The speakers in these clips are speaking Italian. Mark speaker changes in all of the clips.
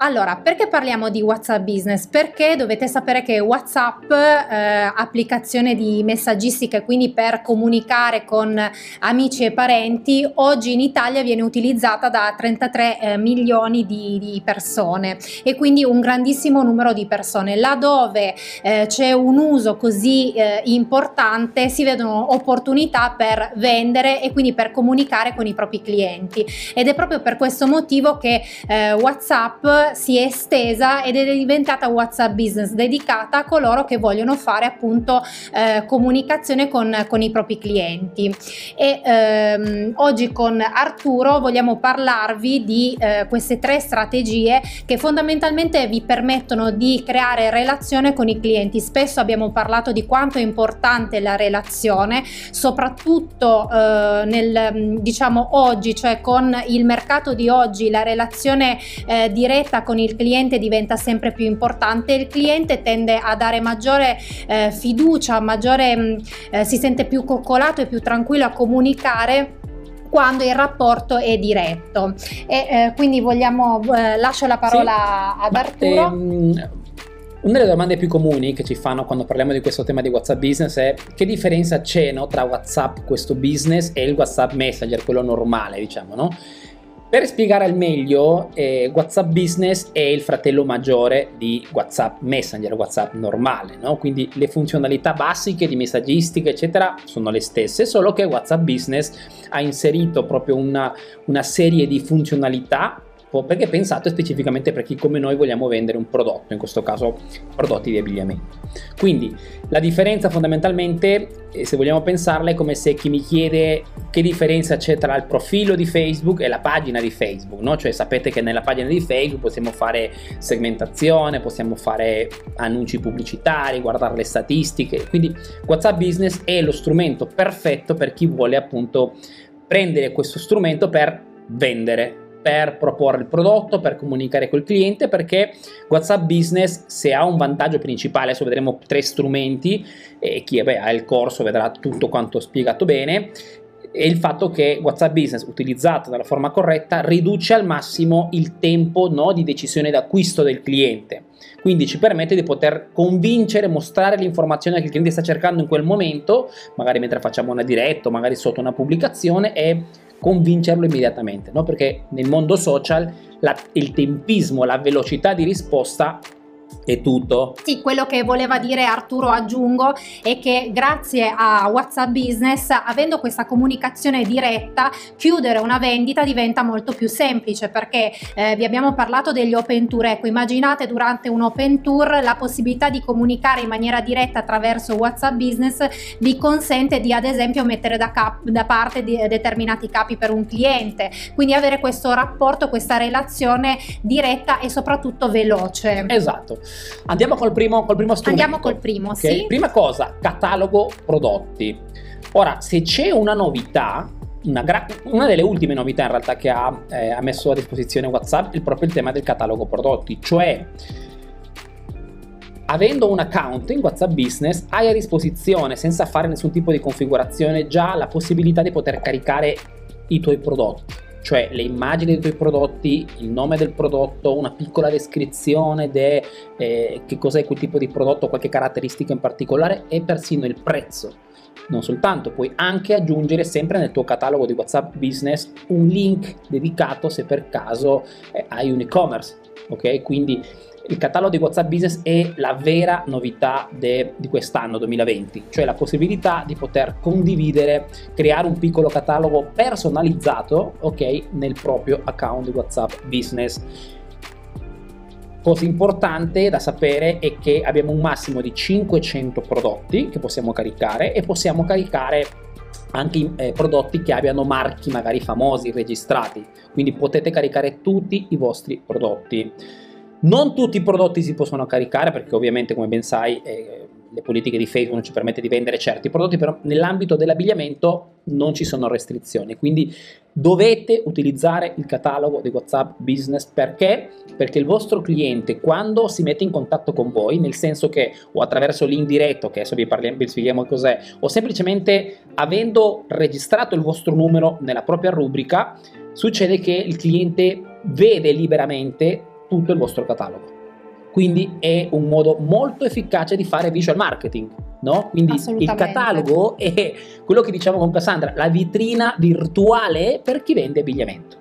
Speaker 1: Allora, perché parliamo di WhatsApp Business? Perché dovete sapere che WhatsApp, eh, applicazione di messaggistica, quindi per comunicare con amici e parenti, oggi in Italia viene utilizzata da 33 eh, milioni di, di, persone e quindi un grandissimo numero di persone. Laddove eh, c'è un uso così eh, importante si vedono opportunità per vendere e quindi per comunicare con i propri clienti ed è proprio per questo motivo che eh, Si è estesa ed è diventata WhatsApp Business dedicata a coloro che vogliono fare appunto eh, comunicazione con, con, i propri clienti. E ehm, oggi con Arturo vogliamo parlarvi di eh, queste tre strategie che fondamentalmente vi permettono di creare relazione con i clienti. Spesso abbiamo parlato di quanto è importante la relazione soprattutto eh, nel diciamo oggi cioè con il mercato di oggi la relazione eh, diretta con il cliente diventa sempre più importante il cliente tende a dare maggiore eh, fiducia, maggiore, mm, eh, si sente più coccolato e più tranquillo a comunicare quando il rapporto è diretto. E eh, quindi vogliamo eh, lascio la parola sì, ad Arturo. ehm,
Speaker 2: una delle domande più comuni che ci fanno quando parliamo di questo tema di WhatsApp Business è che differenza c'è no, tra WhatsApp, questo business, e il WhatsApp Messenger, quello normale, diciamo, no? Per spiegare al meglio, eh, WhatsApp Business è il fratello maggiore di WhatsApp Messenger, WhatsApp normale, no? quindi le funzionalità basiche di messaggistica, eccetera, sono le stesse, solo che WhatsApp Business ha inserito proprio una, una serie di funzionalità perché è pensato specificamente per chi come noi vogliamo vendere un prodotto, in questo caso prodotti di abbigliamento. Quindi la differenza fondamentalmente, eh, se vogliamo pensarla, è come se chi mi chiede che differenza c'è tra il profilo di Facebook e la pagina di Facebook, no? Cioè sapete che nella pagina di Facebook possiamo fare segmentazione, possiamo fare annunci pubblicitari, guardare le statistiche, quindi WhatsApp Business è lo strumento perfetto per chi vuole appunto prendere questo strumento per vendere per proporre il prodotto, per comunicare col cliente, perché WhatsApp Business se ha un vantaggio principale, adesso vedremo tre strumenti e chi beh, ha il corso vedrà tutto quanto spiegato bene, è il fatto che WhatsApp Business utilizzato nella forma corretta riduce al massimo il tempo no, di decisione d'acquisto del cliente. Quindi ci permette di poter convincere, mostrare l'informazione che il cliente sta cercando in quel momento, magari mentre facciamo una diretta, magari sotto una pubblicazione e convincerlo immediatamente, no? perché nel mondo social la, il tempismo, la velocità di risposta è tutto?
Speaker 1: Sì, quello che voleva dire Arturo aggiungo è che grazie a WhatsApp Business, avendo questa comunicazione diretta, chiudere una vendita diventa molto più semplice perché eh, vi abbiamo parlato degli open tour. Ecco, immaginate durante un open tour la possibilità di comunicare in maniera diretta attraverso WhatsApp Business vi consente di ad esempio mettere da, cap- da parte determinati capi per un cliente, quindi avere questo rapporto, questa relazione diretta e soprattutto veloce.
Speaker 2: Esatto. Andiamo col primo, col primo strumento.
Speaker 1: Andiamo col primo,
Speaker 2: okay?
Speaker 1: sì.
Speaker 2: Prima cosa, catalogo prodotti. Ora, se c'è una novità, una, gra- una, delle ultime novità in realtà che ha, eh, ha, messo a disposizione WhatsApp è proprio il tema del catalogo prodotti, cioè avendo un account in WhatsApp Business hai a disposizione senza fare nessun tipo di configurazione già la possibilità di poter caricare i tuoi prodotti cioè le immagini dei tuoi prodotti, il nome del prodotto, una piccola descrizione di eh, che cos'è quel tipo di prodotto, qualche caratteristica in particolare e persino il prezzo. Non soltanto, puoi anche aggiungere sempre nel tuo catalogo di WhatsApp Business un link dedicato se per caso eh, hai un e-commerce, ok? Quindi il catalogo di WhatsApp Business è la vera novità de, di quest'anno 2020, cioè la possibilità di poter condividere, creare un piccolo catalogo personalizzato, ok, nel proprio account di WhatsApp Business. Cosa importante da sapere è che abbiamo un massimo di 500 prodotti che possiamo caricare e possiamo caricare anche eh, prodotti che abbiano marchi magari famosi registrati, quindi potete caricare tutti i vostri prodotti. Non tutti i prodotti si possono caricare perché ovviamente come ben sai eh, le politiche di Facebook non ci permettono di vendere certi prodotti, però nell'ambito dell'abbigliamento non ci sono restrizioni, quindi dovete utilizzare il catalogo di WhatsApp Business perché? Perché il vostro cliente quando si mette in contatto con voi, nel senso che o attraverso link diretto, che adesso vi, parliamo, vi spieghiamo cos'è, o semplicemente avendo registrato il vostro numero nella propria rubrica, succede che il cliente vede liberamente tutto il vostro catalogo. Quindi è un modo molto efficace di fare visual marketing, no? Quindi il catalogo è quello che diciamo con Cassandra, la vitrina virtuale per chi vende abbigliamento.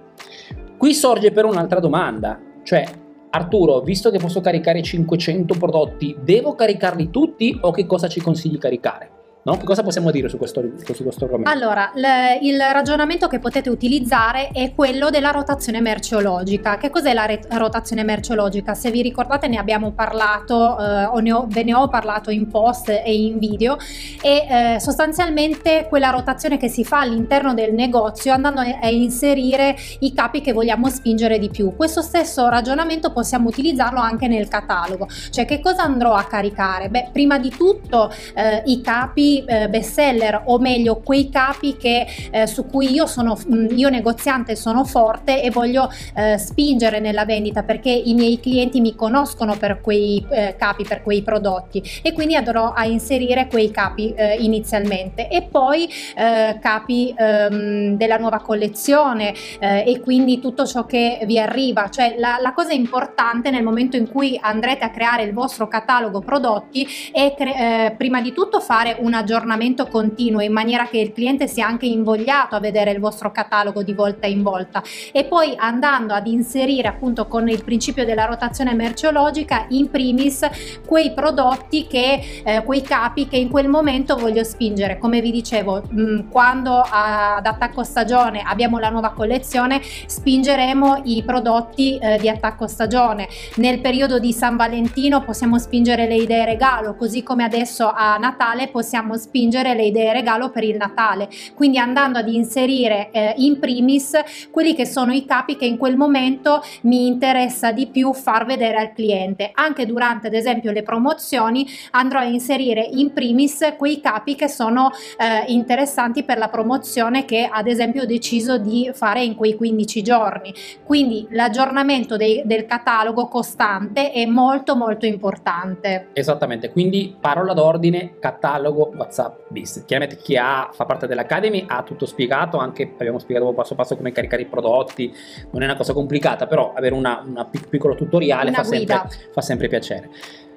Speaker 2: Qui sorge però un'altra domanda, cioè Arturo, visto che posso caricare 500 prodotti, devo caricarli tutti o che cosa ci consigli di caricare? No? Cosa possiamo dire su questo, su questo argomento?
Speaker 1: Allora, le, il ragionamento che potete utilizzare è quello della rotazione merceologica. Che cos'è la re- rotazione merceologica? Se vi ricordate ne abbiamo parlato, eh, o ne ho, ve ne ho parlato in post e in video, e eh, sostanzialmente quella rotazione che si fa all'interno del negozio andando a inserire i capi che vogliamo spingere di più. Questo stesso ragionamento possiamo utilizzarlo anche nel catalogo. Cioè che cosa andrò a caricare? Beh, prima di tutto eh, i capi eh, bestseller o meglio quei capi che, eh, su cui io sono mm, io negoziante sono forte e voglio eh, spingere nella vendita perché i miei clienti mi conoscono per quei eh, capi per quei prodotti e quindi andrò a inserire quei capi eh, inizialmente. E poi eh, capi ehm, della nuova collezione e quindi tutto ciò che vi arriva. Cioè la, la, cosa importante nel momento in cui andrete a creare il vostro catalogo prodotti è cre- prima di tutto fare una aggiornamento continuo in maniera che il cliente sia anche invogliato a vedere il vostro catalogo di volta in volta. E poi andando ad inserire appunto con il principio della rotazione merceologica in primis quei prodotti che eh, quei capi che in quel momento voglio spingere. Come vi dicevo mh, mm, quando ad attacco stagione abbiamo la nuova collezione spingeremo i prodotti eh, di attacco stagione. Nel periodo di San Valentino possiamo spingere le idee regalo così come adesso a Natale possiamo spingere le idee regalo per il Natale, quindi andando ad inserire eh, in primis quelli che sono i capi che in quel momento mi interessa di più far vedere al cliente. Anche durante ad esempio le promozioni andrò a inserire in primis quei capi che sono eh, interessanti per la promozione che ad esempio ho deciso di fare in quei 15 giorni. Quindi l'aggiornamento dei, del catalogo costante è molto molto importante.
Speaker 2: Esattamente, quindi parola d'ordine, catalogo WhatsApp Business. Chiaramente chi ha, fa parte dell'Academy ha tutto spiegato, anche abbiamo spiegato passo passo come caricare i prodotti, non è una cosa complicata, però avere una piccolo tutoriale fa sempre, fa sempre piacere.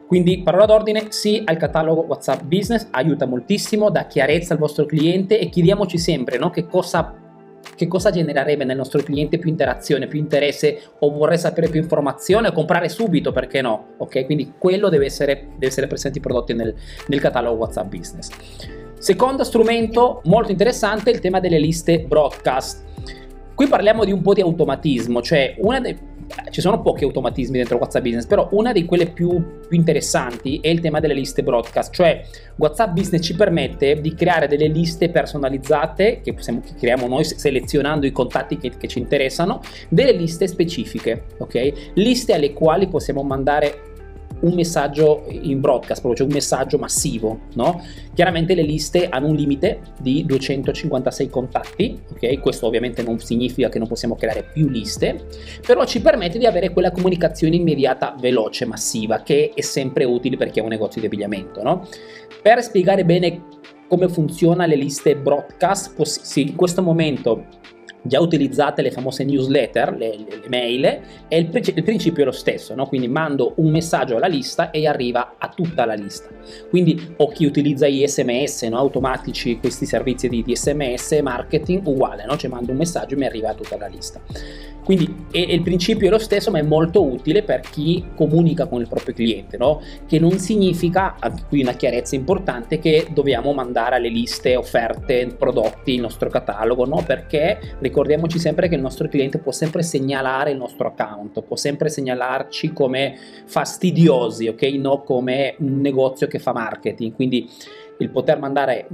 Speaker 2: Quindi parola d'ordine, sì al catalogo WhatsApp Business, aiuta moltissimo, dà chiarezza al vostro cliente e chiediamoci sempre no, che cosa che cosa genererebbe nel nostro cliente più interazione, più interesse o vorrei sapere più informazione o comprare subito, perché no? Ok, quindi quello deve essere, deve essere presente i prodotti nel, nel catalogo WhatsApp Business. Secondo strumento molto interessante il tema delle liste broadcast. Qui parliamo di un po' di automatismo, cioè una dei ci sono pochi automatismi dentro WhatsApp Business, però una di quelle più, più, interessanti è il tema delle liste broadcast, cioè WhatsApp Business ci permette di creare delle liste personalizzate che, possiamo, che creiamo noi selezionando i contatti che, che ci interessano, delle liste specifiche, ok? Liste alle quali possiamo mandare un messaggio in broadcast, proprio cioè un messaggio massivo, no? Chiaramente le liste hanno un limite di 256 contatti, ok? Questo ovviamente non significa che non possiamo creare più liste, però ci permette di avere quella comunicazione immediata, veloce, massiva, che è sempre utile per chi ha un negozio di abbigliamento, no? Per spiegare bene come funziona le liste broadcast, poss- sì, in questo momento già utilizzate le famose newsletter, le, le, mail, e il, il, principio è lo stesso, no? quindi mando un messaggio alla lista e arriva a tutta la lista. Quindi o chi utilizza gli sms no? automatici, questi servizi di, di sms, marketing, uguale, no? cioè mando un messaggio e mi arriva a tutta la lista. Quindi è, il principio è lo stesso, ma è molto utile per chi comunica con il proprio cliente, no? che non significa, qui una chiarezza importante, che dobbiamo mandare alle liste offerte, prodotti, il nostro catalogo, no? perché ricordiamoci sempre che il nostro cliente può sempre segnalare il nostro account, può sempre segnalarci come fastidiosi, ok? No come un negozio che fa marketing. Quindi il poter mandare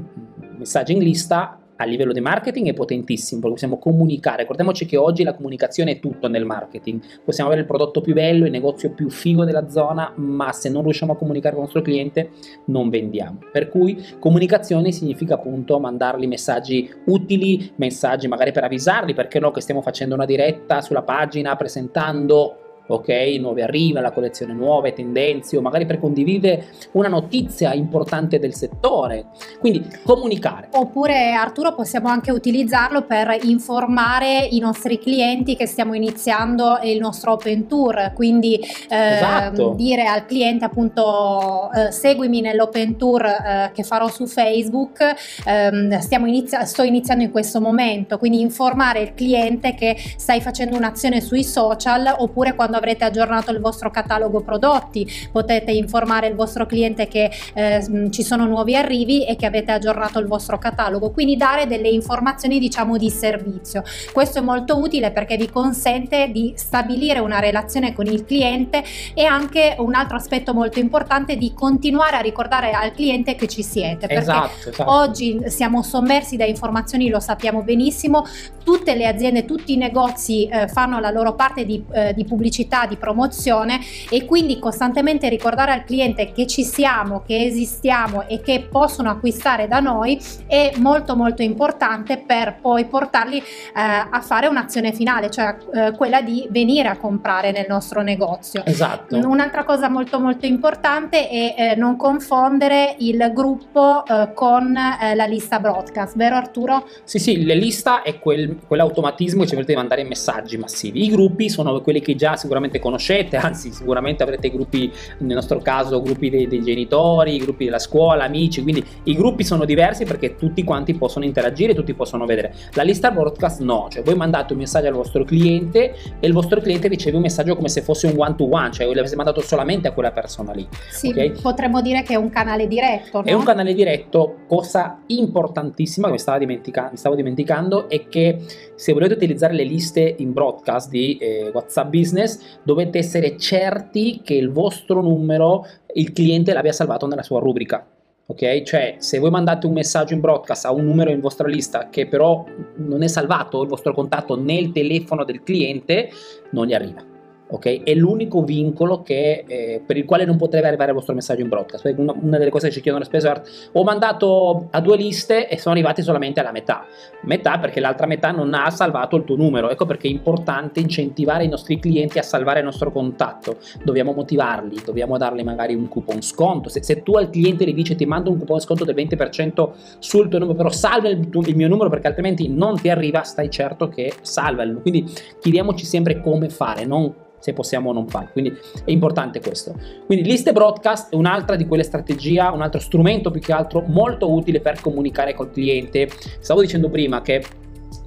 Speaker 2: messaggi in lista a livello di marketing è potentissimo perché possiamo comunicare. Ricordiamoci che oggi la comunicazione è tutto nel marketing. Possiamo avere il prodotto più bello, il negozio più figo della zona, ma se non riusciamo a comunicare con il nostro cliente non vendiamo. Per cui comunicazione significa appunto mandargli messaggi utili, messaggi magari per avvisarli, perché no che stiamo facendo una diretta sulla pagina presentando ok? Nuove arriva, la collezione nuove, tendenze o magari per condividere una notizia importante del settore. Quindi comunicare.
Speaker 1: Oppure Arturo possiamo anche utilizzarlo per informare i nostri clienti che stiamo iniziando il nostro open tour, quindi eh, esatto. dire al cliente appunto eh, seguimi nell'open tour eh, che farò su Facebook, ehm, inizia- sto iniziando in questo momento, quindi informare il cliente che stai facendo un'azione sui social oppure quando quando avrete aggiornato il vostro catalogo prodotti, potete informare il vostro cliente che eh, ci sono nuovi arrivi e che avete aggiornato il vostro catalogo, quindi dare delle informazioni diciamo di servizio. Questo è molto utile perché vi consente di stabilire una relazione con il cliente e anche un altro aspetto molto importante di continuare a ricordare al cliente che ci siete, perché esatto, esatto. oggi siamo sommersi da informazioni, lo sappiamo benissimo, tutte le aziende, tutti i negozi eh, fanno la loro parte di, eh, di pubblicità pubblicità, di promozione e quindi costantemente ricordare al cliente che ci siamo, che esistiamo e che possono acquistare da noi è molto molto importante per poi portarli eh, a fare un'azione finale, cioè eh, quella di venire a comprare nel nostro negozio.
Speaker 2: Esatto.
Speaker 1: Un'altra cosa molto molto importante è eh, non confondere il gruppo eh, con eh, la lista broadcast, vero Arturo?
Speaker 2: Sì, sì, la lista è quel, quell'automatismo che ci permette di mandare messaggi massivi. I gruppi sono quelli che già sicuramente sicuramente conoscete, anzi sicuramente avrete gruppi, nel nostro caso gruppi dei, dei genitori, gruppi della scuola, amici, quindi i gruppi sono diversi perché tutti quanti possono interagire, tutti possono vedere. La lista broadcast no, cioè voi mandate un messaggio al vostro cliente e il vostro cliente riceve un messaggio come se fosse un one to one, cioè l'avete mandato solamente a quella persona lì.
Speaker 1: Sì, okay? potremmo dire che è un canale diretto. No?
Speaker 2: È un canale diretto, cosa importantissima che mi stavo, dimentica- mi stavo dimenticando è che se volete utilizzare le liste in broadcast di eh, WhatsApp Business dovete essere certi che il vostro numero il cliente l'abbia salvato nella sua rubrica. Ok? Cioè, se voi mandate un messaggio in broadcast a un numero in vostra lista che però non è salvato il vostro contatto nel telefono del cliente, non gli arriva ok? È l'unico vincolo che, eh, per il quale non potrebbe arrivare il vostro messaggio in broadcast. Una, una, delle cose che ci chiedono spesso è ho mandato a due liste e sono arrivati solamente alla metà. Metà perché l'altra metà non ha salvato il tuo numero. Ecco perché è importante incentivare i nostri clienti a salvare il nostro contatto. Dobbiamo motivarli, dobbiamo dargli magari un coupon sconto. Se, se tu al cliente gli dici ti mando un coupon sconto del 20% sul tuo numero, però salva il, tu, il mio numero perché altrimenti non ti arriva, stai certo che salvalo. Quindi chiediamoci sempre come fare, non se possiamo non fare. Quindi è importante questo. Quindi liste broadcast è un'altra di quelle strategie, un altro strumento più che altro molto utile per comunicare col cliente. Stavo dicendo prima che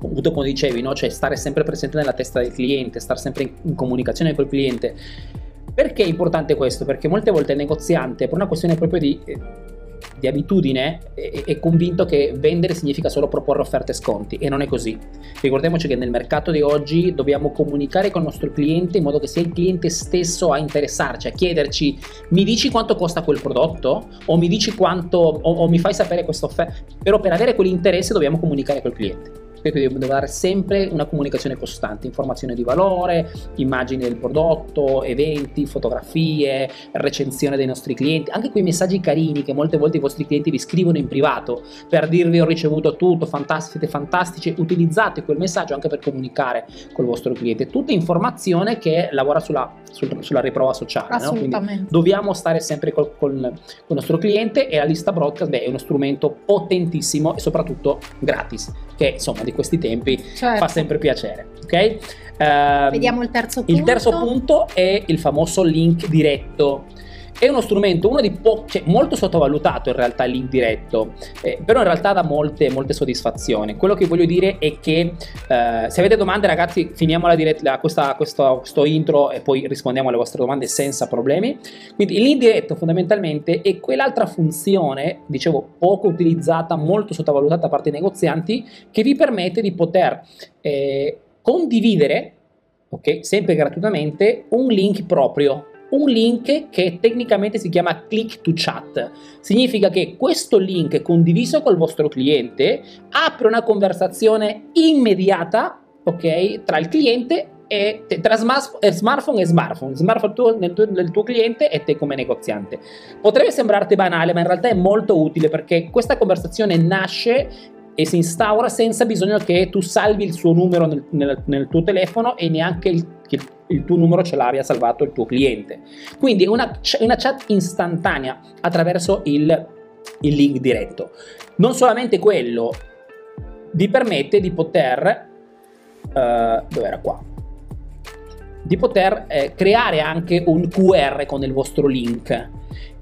Speaker 2: appunto come dicevi, no? cioè stare sempre presente nella testa del cliente, stare sempre in, in comunicazione col cliente. Perché è importante questo? Perché molte volte il negoziante, per una questione proprio di eh, di abitudine è, è, convinto che vendere significa solo proporre offerte e sconti e non è così. Ricordiamoci che nel mercato di oggi dobbiamo comunicare con il nostro cliente in modo che sia il cliente stesso a interessarci, a chiederci mi dici quanto costa quel prodotto o mi dici quanto o, o mi fai sapere questa offerta, però per avere quell'interesse dobbiamo comunicare col cliente. Quindi devo dare sempre una comunicazione costante, informazione di valore, immagini del prodotto, eventi, fotografie, recensione dei nostri clienti, anche quei messaggi carini che molte volte i vostri clienti vi scrivono in privato per dirvi ho ricevuto tutto, fantastici, siete fantastici, utilizzate quel messaggio anche per comunicare col vostro cliente. Tutta informazione che lavora sulla, sul, sulla riprova sociale.
Speaker 1: Assolutamente.
Speaker 2: No? dobbiamo stare sempre col, col, col, il nostro cliente e la lista broadcast beh, è uno strumento potentissimo e soprattutto gratis, che insomma di questi tempi certo. fa sempre piacere. Ok?
Speaker 1: Uh, Vediamo il terzo punto.
Speaker 2: Il terzo punto è il famoso link diretto. È uno strumento, uno di pochi, cioè molto sottovalutato in realtà il link diretto, eh, però in realtà dà molte, molte soddisfazioni. Quello che voglio dire è che eh, se avete domande ragazzi finiamo la diretta, questa, questo, questo intro e poi rispondiamo alle vostre domande senza problemi. Quindi il link diretto fondamentalmente è quell'altra funzione, dicevo poco utilizzata, molto sottovalutata da parte dei negozianti, che vi permette di poter eh, condividere, ok, sempre gratuitamente, un link proprio un link che tecnicamente si chiama click to chat. Significa che questo link condiviso col vostro cliente apre una conversazione immediata, ok, tra il cliente e te, tra smartphone e smartphone, smartphone tuo, nel, tuo, nel tuo cliente e te come negoziante. Potrebbe sembrarti banale, ma in realtà è molto utile perché questa conversazione nasce e si instaura senza bisogno che tu salvi il suo numero nel, nel, nel tuo telefono e neanche il, il, il, tuo numero ce l'abbia salvato il tuo cliente. Quindi è una, una chat istantanea attraverso il, il link diretto. Non solamente quello, vi permette di poter... Uh, dove era qua? di poter eh, creare anche un QR con il vostro link.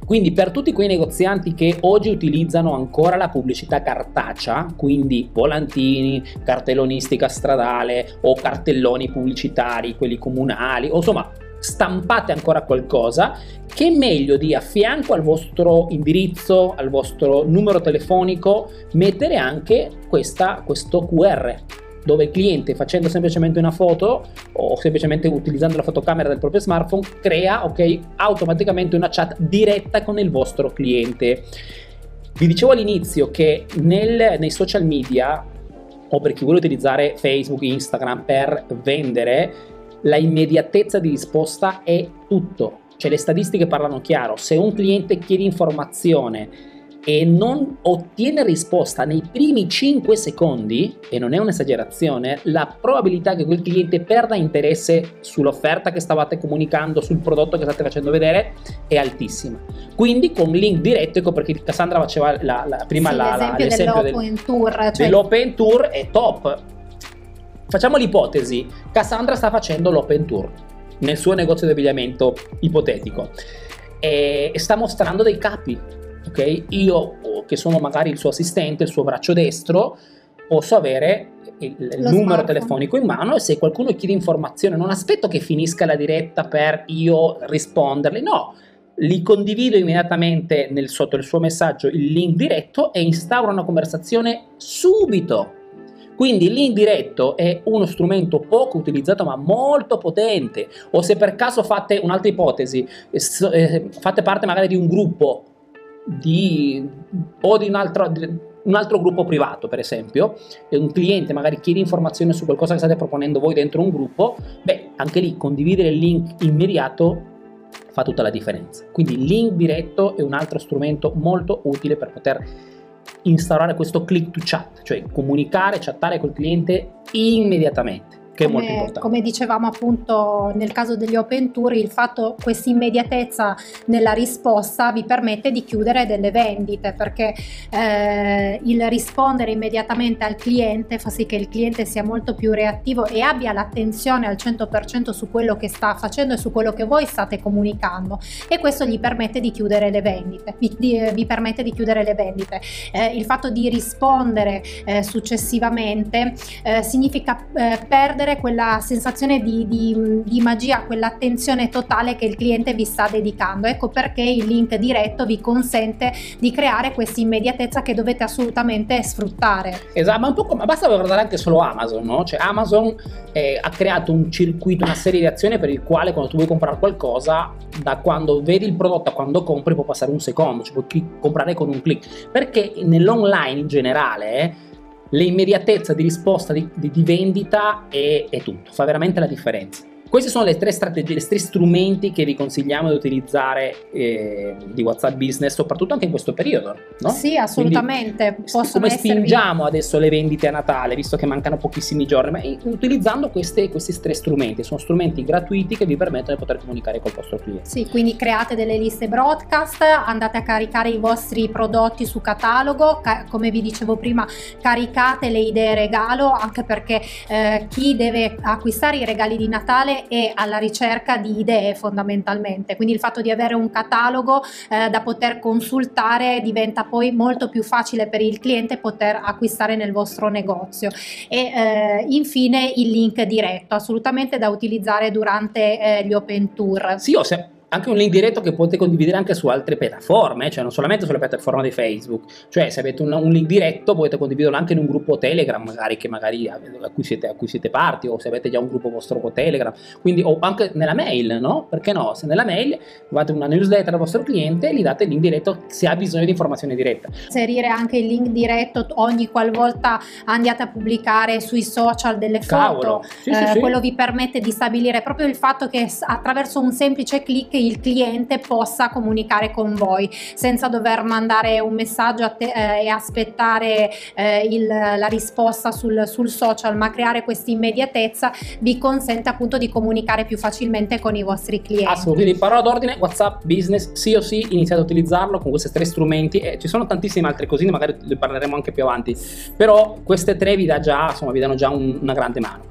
Speaker 2: Quindi per tutti quei negozianti che oggi utilizzano ancora la pubblicità cartacea, quindi volantini, cartellonistica stradale o cartelloni pubblicitari, quelli comunali, o insomma stampate ancora qualcosa, che è meglio di a fianco al vostro indirizzo, al vostro numero telefonico, mettere anche questa, questo QR dove il cliente facendo semplicemente una foto o semplicemente utilizzando la fotocamera del proprio smartphone crea ok automaticamente una chat diretta con il vostro cliente. Vi dicevo all'inizio che nel, nei social media o per chi vuole utilizzare Facebook, Instagram per vendere, la immediatezza di risposta è tutto. Cioè le statistiche parlano chiaro, se un cliente chiede informazione e non ottiene risposta nei primi 5 secondi, e non è un'esagerazione, la probabilità che quel cliente perda interesse sull'offerta che stavate comunicando, sul prodotto che state facendo vedere, è altissima. Quindi con link diretto, ecco perché Cassandra faceva la, la, prima sì, la,
Speaker 1: l'esempio, l'esempio dell'open del, tour. Cioè...
Speaker 2: Dell'open tour è top. Facciamo l'ipotesi, Cassandra sta facendo l'open tour nel suo negozio di abbigliamento ipotetico e sta mostrando dei capi ok? Io che sono magari il suo assistente, il suo braccio destro, posso avere il, il numero smartphone. telefonico in mano e se qualcuno chiede informazione non aspetto che finisca la diretta per io risponderle, no, li condivido immediatamente nel, sotto il suo messaggio il link diretto e instauro una conversazione subito. Quindi il link diretto è uno strumento poco utilizzato ma molto potente. O se per caso fate un'altra ipotesi, eh, fate parte magari di un gruppo di, o di un altro, un altro gruppo privato, per esempio, e un cliente magari chiede informazioni su qualcosa che state proponendo voi dentro un gruppo, beh, anche lì condividere il link immediato fa tutta la differenza. Quindi il link diretto è un altro strumento molto utile per poter instaurare questo click to chat, cioè comunicare, chattare col cliente immediatamente che
Speaker 1: come,
Speaker 2: è molto importante.
Speaker 1: Come dicevamo appunto nel caso degli open tour, il fatto, questa immediatezza nella risposta vi permette di chiudere delle vendite perché eh, il rispondere immediatamente al cliente fa sì che il cliente sia molto più reattivo e abbia l'attenzione al 100% su quello che sta facendo e su quello che voi state comunicando e questo gli permette di chiudere le vendite, vi, di, vi permette di chiudere le vendite. Eh, il fatto di rispondere eh, successivamente eh, significa eh, perdere avere quella sensazione di, di, di, magia, quell'attenzione totale che il cliente vi sta dedicando. Ecco perché il link diretto vi consente di creare questa immediatezza che dovete assolutamente sfruttare.
Speaker 2: Esatto, ma come basta guardare anche solo Amazon, no? Cioè Amazon eh, ha creato un circuito, una serie di azioni per il quale quando tu vuoi comprare qualcosa, da quando vedi il prodotto a quando compri può passare un secondo, cioè puoi comprare con un click. Perché nell'online in generale l'immediatezza di risposta di, di, di vendita è, tutto, fa veramente la differenza. Questi sono le tre strategie, i tre strumenti che vi consigliamo di utilizzare eh, di WhatsApp Business, soprattutto anche in questo periodo. No?
Speaker 1: Sì, assolutamente.
Speaker 2: Quindi, come spingiamo adesso le vendite a Natale, visto che mancano pochissimi giorni? Ma utilizzando queste, questi tre strumenti, sono strumenti gratuiti che vi permettono di poter comunicare col vostro cliente.
Speaker 1: Sì, quindi create delle liste broadcast, andate a caricare i vostri prodotti su catalogo, ca- come vi dicevo prima, caricate le idee regalo, anche perché eh, chi deve acquistare i regali di Natale e alla ricerca di idee fondamentalmente, quindi il fatto di avere un catalogo eh, da poter consultare diventa poi molto più facile per il cliente poter acquistare nel vostro negozio e eh, infine il link diretto assolutamente da utilizzare durante eh, gli open tour.
Speaker 2: Sì, ho sempre anche un link diretto che potete condividere anche su altre piattaforme, cioè non solamente sulla piattaforma di Facebook, cioè se avete un, un link diretto potete condividerlo anche in un gruppo Telegram, magari che magari a, cui siete, a cui siete parti, o se avete già un gruppo vostro con Telegram, quindi o anche nella mail, no? Perché no? Se nella mail fate una newsletter al vostro cliente, gli date il link diretto se ha bisogno di informazione diretta.
Speaker 1: Inserire anche il link diretto ogni qualvolta andiate a pubblicare sui social delle foto,
Speaker 2: Cavolo. Sì,
Speaker 1: eh,
Speaker 2: sì, sì.
Speaker 1: quello vi permette di stabilire proprio il fatto che attraverso un semplice click che il cliente possa comunicare con voi senza dover mandare un messaggio a te, eh, e aspettare eh, il, la risposta sul, sul social, ma creare questa immediatezza vi consente appunto di comunicare più facilmente con i vostri clienti.
Speaker 2: Assolutamente, quindi parola d'ordine, WhatsApp Business, sì o sì, iniziate a utilizzarlo con questi tre strumenti e ci sono tantissime altre cosine, magari ne parleremo anche più avanti, però queste tre vi, dà già, insomma, vi danno già un, una grande mano.